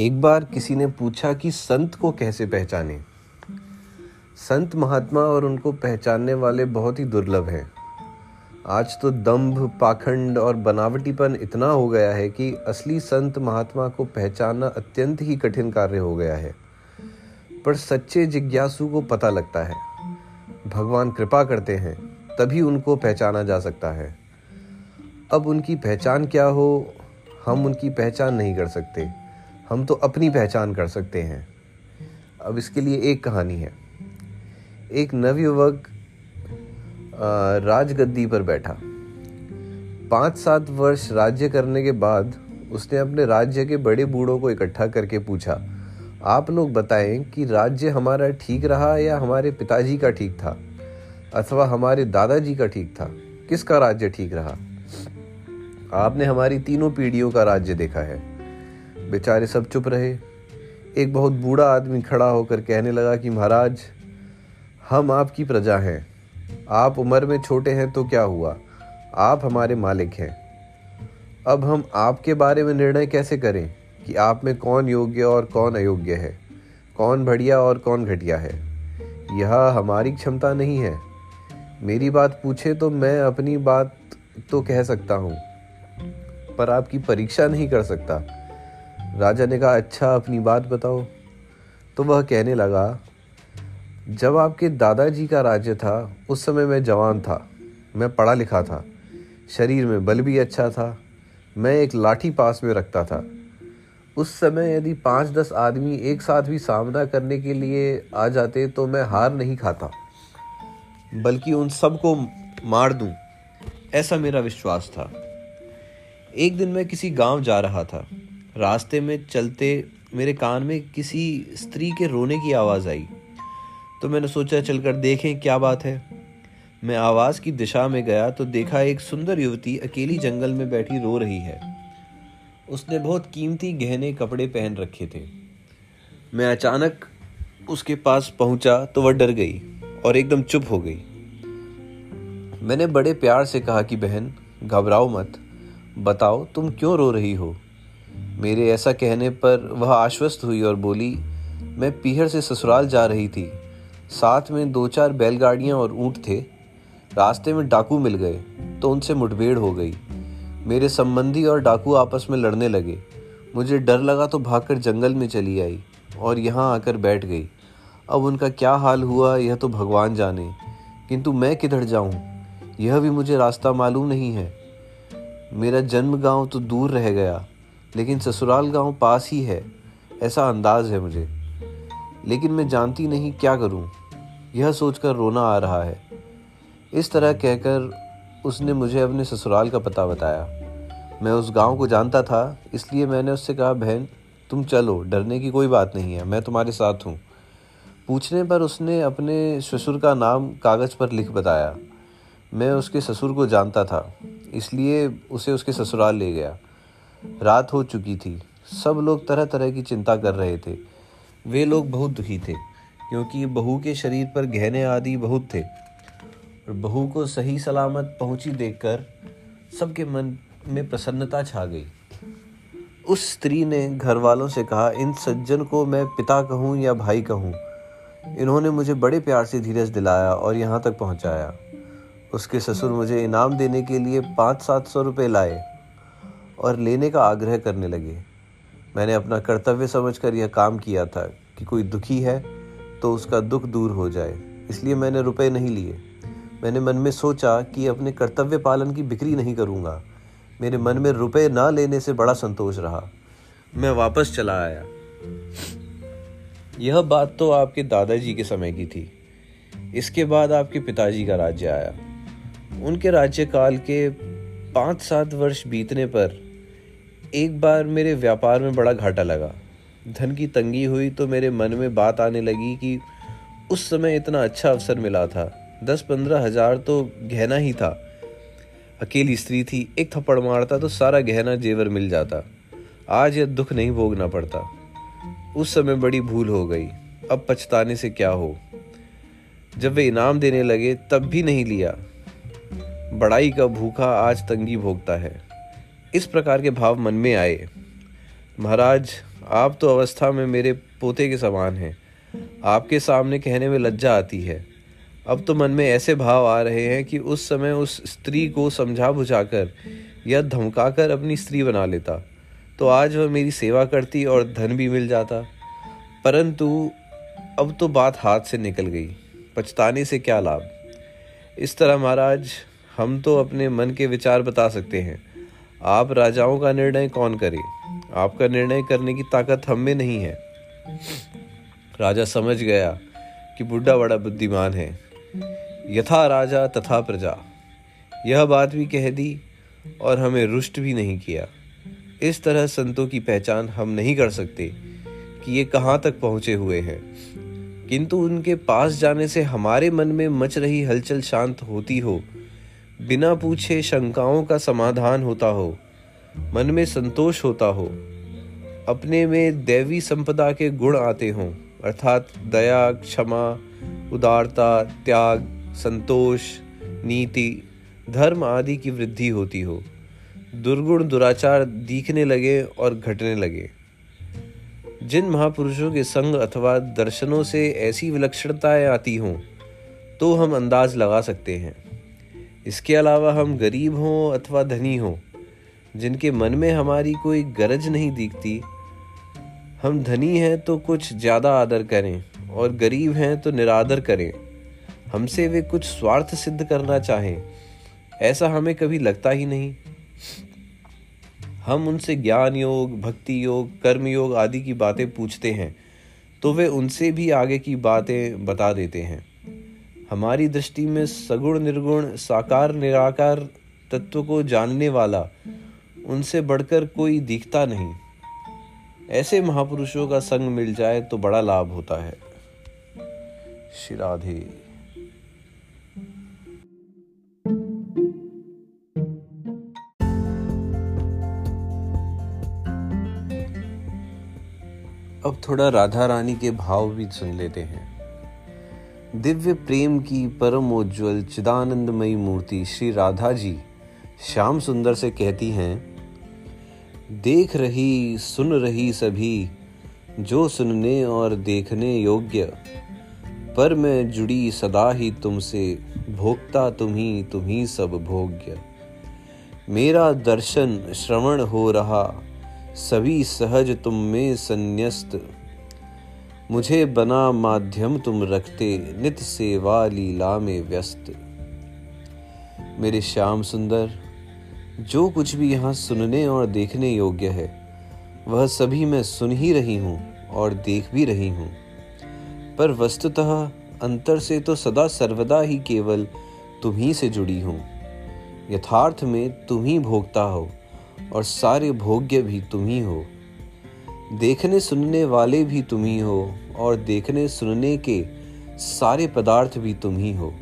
एक बार किसी ने पूछा कि संत को कैसे पहचाने? संत महात्मा और उनको पहचानने वाले बहुत ही दुर्लभ हैं। आज तो दंभ, पाखंड और बनावटीपन इतना हो गया है कि असली संत महात्मा को पहचानना अत्यंत ही कठिन कार्य हो गया है। पर सच्चे जिज्ञासु को पता लगता है। भगवान कृपा करते हैं, तभी उनको पहचाना जा सकता है। अब उनकी पहचान क्या हो, हम उनकी पहचान नहीं कर सकते। हम तो अपनी पहचान कर सकते हैं। अब इसके लिए एक कहानी है। एक नवयुवक राजगद्दी पर बैठा। पाँच सात वर्ष राज्य करने के बाद उसने अपने राज्य के बड़े बूढ़ों को इकट्ठा करके पूछा, आप लोग बताएँ कि राज्य हमारा ठीक रहा या हमारे पिताजी का ठीक था? अथवा हमारे दादाजी का ठीक था? किसका राज्य ठीक रहा? आपने हमारी तीनों पीढ़ियों का राज्य देखा है। बेचारे सब चुप रहे। एक बहुत बूढ़ा आदमी खड़ा होकर कहने लगा कि, महाराज, हम आपकी प्रजा हैं। आप उम्र में छोटे हैं तो क्या हुआ? आप हमारे मालिक हैं। अब हम आपके बारे में निर्णय कैसे करें कि आप में कौन योग्य और कौन अयोग्य है? कौन बढ़िया और कौन घटिया है? यह हमारी क्षमता नहीं है। मेरी बात पूछे तो मैं अपनी बात तो कह सकता हूँ, पर आपकी परीक्षा नहीं कर सकता। राजा ने कहा अच्छा अपनी बात बताओ। तो वह कहने लगा, जब आपके दादाजी का राज्य था, उस समय मैं जवान था। मैं पढ़ा लिखा था। शरीर में बल भी अच्छा था। मैं एक लाठी पास में रखता था। उस समय यदि पाँच दस आदमी एक साथ भी सामना करने के लिए आ जाते तो मैं हार नहीं खाता। बल्कि उन सबको मार दूँ, ऐसा मेरा विश्वास था। एक दिन मैं किसी गाँव जा रहा था। रास्ते में चलते मेरे कान में किसी स्त्री के रोने की आवाज़ आई। तो मैंने सोचा, चलकर देखें क्या बात है। मैं आवाज़ की दिशा में गया तो देखा एक सुंदर युवती अकेली जंगल में बैठी रो रही है। उसने बहुत कीमती गहने कपड़े पहन रखे थे। मैं अचानक उसके पास पहुँचा तो वह डर गई और एकदम चुप हो गई। मैंने बड़े प्यार से कहा कि बहन, घबराओ मत। बताओ, तुम क्यों रो रही हो? मेरे ऐसा कहने पर वह आश्वस्त हुई और बोली, मैं पीहर से ससुराल जा रही थी। साथ में दो चार बैलगाड़ियाँ और ऊँट थे। रास्ते में डाकू मिल गए तो उनसे मुठभेड़ हो गई। मेरे संबंधी और डाकू आपस में लड़ने लगे। मुझे डर लगा तो भागकर जंगल में चली आई और यहाँ आकर बैठ गई। अब उनका क्या हाल हुआ, यह तो भगवान जाने। किंतु मैं किधर जाऊँ? यह भी मुझे रास्ता मालूम नहीं है। मेरा जन्म गाँव तो दूर रह गया। लेकिन ससुराल गाँव पास ही है, ऐसा अंदाज है मुझे। लेकिन मैं जानती नहीं क्या करूँ। यह सोचकर रोना आ रहा है। इस तरह कहकर उसने मुझे अपने ससुराल का पता बताया। मैं उस गाँव को जानता था, इसलिए मैंने उससे कहा, बहन, तुम चलो, डरने की कोई बात नहीं है, मैं तुम्हारे साथ हूँ। पूछने पर उसने अपने ससुर का नाम कागज़ पर लिख बताया। मैं उसके ससुर को जानता था, इसलिए उसे उसके ससुराल ले गया। रात हो चुकी थी। सब लोग तरह तरह की चिंता कर रहे थे। वे लोग बहुत दुखी थे, क्योंकि बहू के शरीर पर गहने आदि बहुत थे। और बहू को सही सलामत पहुँची देखकर सबके मन में प्रसन्नता छा गई। उस स्त्री ने घर वालों से कहा, इन सज्जन को मैं पिता कहूँ या भाई कहूँ? इन्होंने मुझे बड़े प्यार से धीरज दिलाया और यहाँ तक पहुँचाया। उसके ससुर मुझे इनाम देने के लिए पाँच सात सौ रुपये लाए। और लेने का आग्रह करने लगे। मैंने अपना कर्तव्य समझकर यह काम किया था कि कोई दुखी है तो उसका दुख दूर हो जाए, इसलिए मैंने रुपए नहीं लिए। मैंने मन में सोचा कि अपने कर्तव्य पालन की बिक्री नहीं करूँगा। मेरे मन में रुपए ना लेने से बड़ा संतोष रहा। मैं वापस चला आया। यह बात तो आपके दादाजी के समय की थी। इसके बाद आपके पिताजी का राज्य आया। उनके राज्यकाल के पाँच सात वर्ष बीतने पर एक बार मेरे व्यापार में बड़ा घाटा लगा। धन की तंगी हुई तो मेरे मन में बात आने लगी कि उस समय इतना अच्छा अवसर मिला था। दस पंद्रह हज़ार तो गहना ही था। अकेली स्त्री थी, एक थप्पड़ मारता तो सारा गहना जेवर मिल जाता। आज यह दुख नहीं भोगना पड़ता। उस समय बड़ी भूल हो गई। अब पछताने से क्या हो? जब वे इनाम देने लगे, तब भी नहीं लिया। बड़ाई का भूखा आज तंगी भोगता है। इस प्रकार के भाव मन में आए। महाराज, आप तो अवस्था में मेरे पोते के समान हैं। आपके सामने कहने में लज्जा आती है। अब तो मन में ऐसे भाव आ रहे हैं कि उस समय उस स्त्री को समझा बुझाकर या धमकाकर अपनी स्त्री बना लेता। तो आज वह मेरी सेवा करती और धन भी मिल जाता। परंतु अब तो बात हाथ से निकल गई। पछताने से क्या लाभ? इस तरह, महाराज, हम तो अपने मन के विचार बता सकते हैं। आप राजाओं का निर्णय कौन करे? आपका निर्णय करने की ताकत हम में नहीं है। राजा समझ गया कि बुढ़ा बड़ा बुद्धिमान है। यथा राजा, तथा प्रजा। यह बात भी कह दी और हमें रुष्ट भी नहीं किया। इस तरह संतों की पहचान हम नहीं कर सकते कि ये कहाँ तक पहुँचे हुए हैं। किंतु उनके पास जाने से हमारे मन में मच रही हलचल शांत होती हो बिना पूछे शंकाओं का समाधान होता हो, मन में संतोष होता हो, अपने में दैवी संपदा के गुण आते हों, अर्थात दया, क्षमा, उदारता, त्याग, संतोष, नीति, धर्म आदि की वृद्धि होती हो, दुर्गुण दुराचार दिखने लगे और घटने लगे। जिन महापुरुषों के संग अथवा दर्शनों से ऐसी विलक्षणताएँ आती हों तो हम अंदाज लगा सकते हैं। इसके अलावा हम गरीब हों अथवा धनी हों, जिनके मन में हमारी कोई गरज नहीं दिखती, हम धनी हैं तो कुछ ज़्यादा आदर करें और गरीब हैं तो निरादर करें। हमसे वे कुछ स्वार्थ सिद्ध करना चाहें, ऐसा हमें कभी लगता ही नहीं। हम उनसे ज्ञान योग, भक्ति योग, कर्म योग आदि की बातें पूछते हैं तो वे उनसे भी आगे की बातें बता देते हैं। हमारी दृष्टि में सगुण, निर्गुण, साकार, निराकार तत्व को जानने वाला उनसे बढ़कर कोई दिखता नहीं। ऐसे महापुरुषों का संग मिल जाए तो बड़ा लाभ होता है। श्री अब थोड़ा राधा रानी के भाव भी सुन लेते हैं। दिव्य प्रेम की परम उज्ज्वल चिदानंदमयी मूर्ति श्री राधा जी श्याम सुंदर से कहती हैं, देख रही, सुन रही सभी, जो सुनने और देखने योग्य, पर मैं जुड़ी सदा ही तुमसे, भोगता तुम्ही तुम्ही सब भोग्य। मेरा दर्शन श्रवण हो रहा, सभी सहज तुम में संन्यस्त मुझे बना माध्यम तुम रखते, नित सेवा लीला में व्यस्त। मेरे श्याम सुंदर, जो कुछ भी यहाँ सुनने और देखने योग्य है, वह सभी मैं सुन ही रही हूँ और देख भी रही हूँ। पर वस्तुतः अंतर से तो सदा सर्वदा ही केवल तुम ही से जुड़ी हूँ। यथार्थ में तुम ही भोगता हो और सारे भोग्य भी तुम ही हो। देखने सुनने वाले भी तुम ही हो, और देखने सुनने के सारे पदार्थ भी तुम ही हो।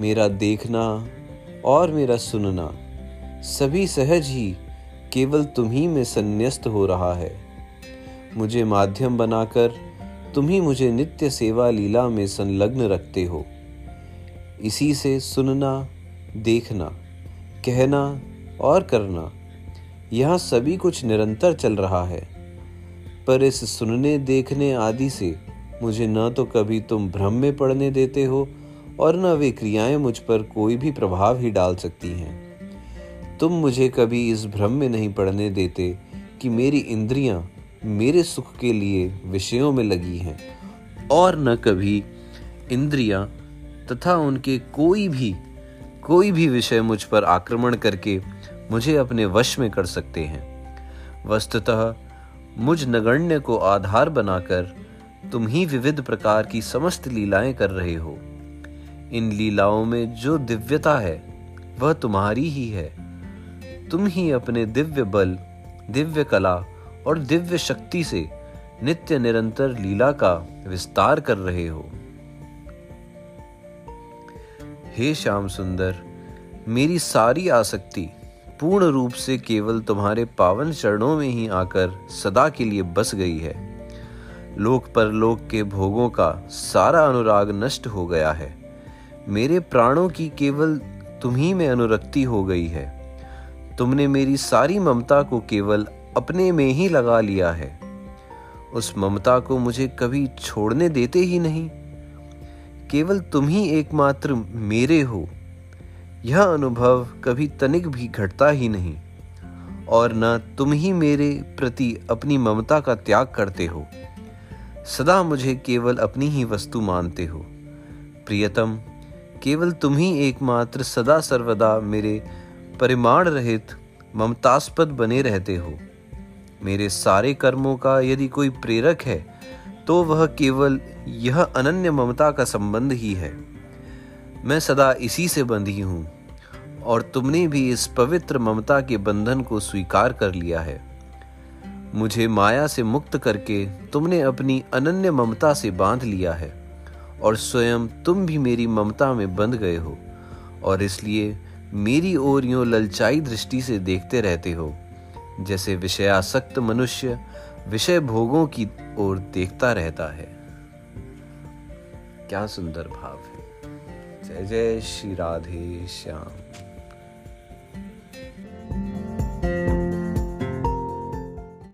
मेरा देखना और मेरा सुनना, सभी सहज ही केवल तुम ही में संन्यस्त हो रहा है। मुझे माध्यम बनाकर तुम ही मुझे नित्य सेवा लीला में संलग्न रखते हो। इसी से सुनना, देखना, कहना और करना, यह सभी कुछ निरंतर चल रहा है। पर इस सुनने, देखने आदि से मुझे न तो कभी तुम भ्रम में पड़ने देते हो और न वे क्रियाएँ मुझ पर कोई भी प्रभाव ही डाल सकती हैं। तुम मुझे कभी इस भ्रम में नहीं पड़ने देते कि मेरी इंद्रियाँ मेरे सुख के लिए विषयों में लगी हैं और न कभी इंद्रियाँ तथा उनके कोई भी कोई भी विषय मुझ पर आक्रमण करके मुझे अपने वश में कर सकते हैं। वस्तुतः मुझ नगण्य को आधार बनाकर तुम ही विविध प्रकार की समस्त लीलाएँ कर रहे हो। इन लीलाओं में जो दिव्यता है, वह तुम्हारी ही है। तुम ही अपने दिव्य बल, दिव्य कला और दिव्य शक्ति से नित्य निरंतर लीला का विस्तार कर रहे हो। हे श्याम सुंदर, मेरी सारी आसक्ति पूर्ण रूप से केवल तुम्हारे पावन चरणों में ही आकर सदा के लिए बस गई है। लोक परलोक के भोगों का सारा अनुराग नष्ट हो गया है। मेरे प्राणों की केवल तुम्ही में अनुरक्ति हो गई है। तुमने मेरी सारी ममता को केवल अपने में ही लगा लिया है। उस ममता को मुझे कभी छोड़ने देते ही नहीं। केवल तुम ही एकमात्र मेरे हो। यह अनुभव कभी तनिक भी घटता ही नहीं। और न तुम ही मेरे प्रति अपनी ममता का त्याग करते हो। सदा मुझे केवल अपनी ही वस्तु मानते हो। प्रियतम, केवल तुम ही एकमात्र सदा सर्वदा मेरे परिमाण रहित, ममतास्पद बने रहते हो। मेरे सारे कर्मों का यदि कोई प्रेरक है तो वह केवल यह अनन्य ममता का संबंध ही है। मैं सदा इसी से बंधी हूँ, और तुमने भी इस पवित्र ममता के बंधन को स्वीकार कर लिया है। मुझे माया से मुक्त करके तुमने अपनी अनन्य ममता से बाँध लिया है, और स्वयं तुम भी मेरी ममता में बंध गए हो, और इसलिए मेरी ओर यूँ ललचाई दृष्टि से देखते रहते हो, जैसे विषयासक्त मनुष्य विषय भोगों की ओर देखता रहता है। क्या सुंदर भाव जय जय श्री राधे श्याम।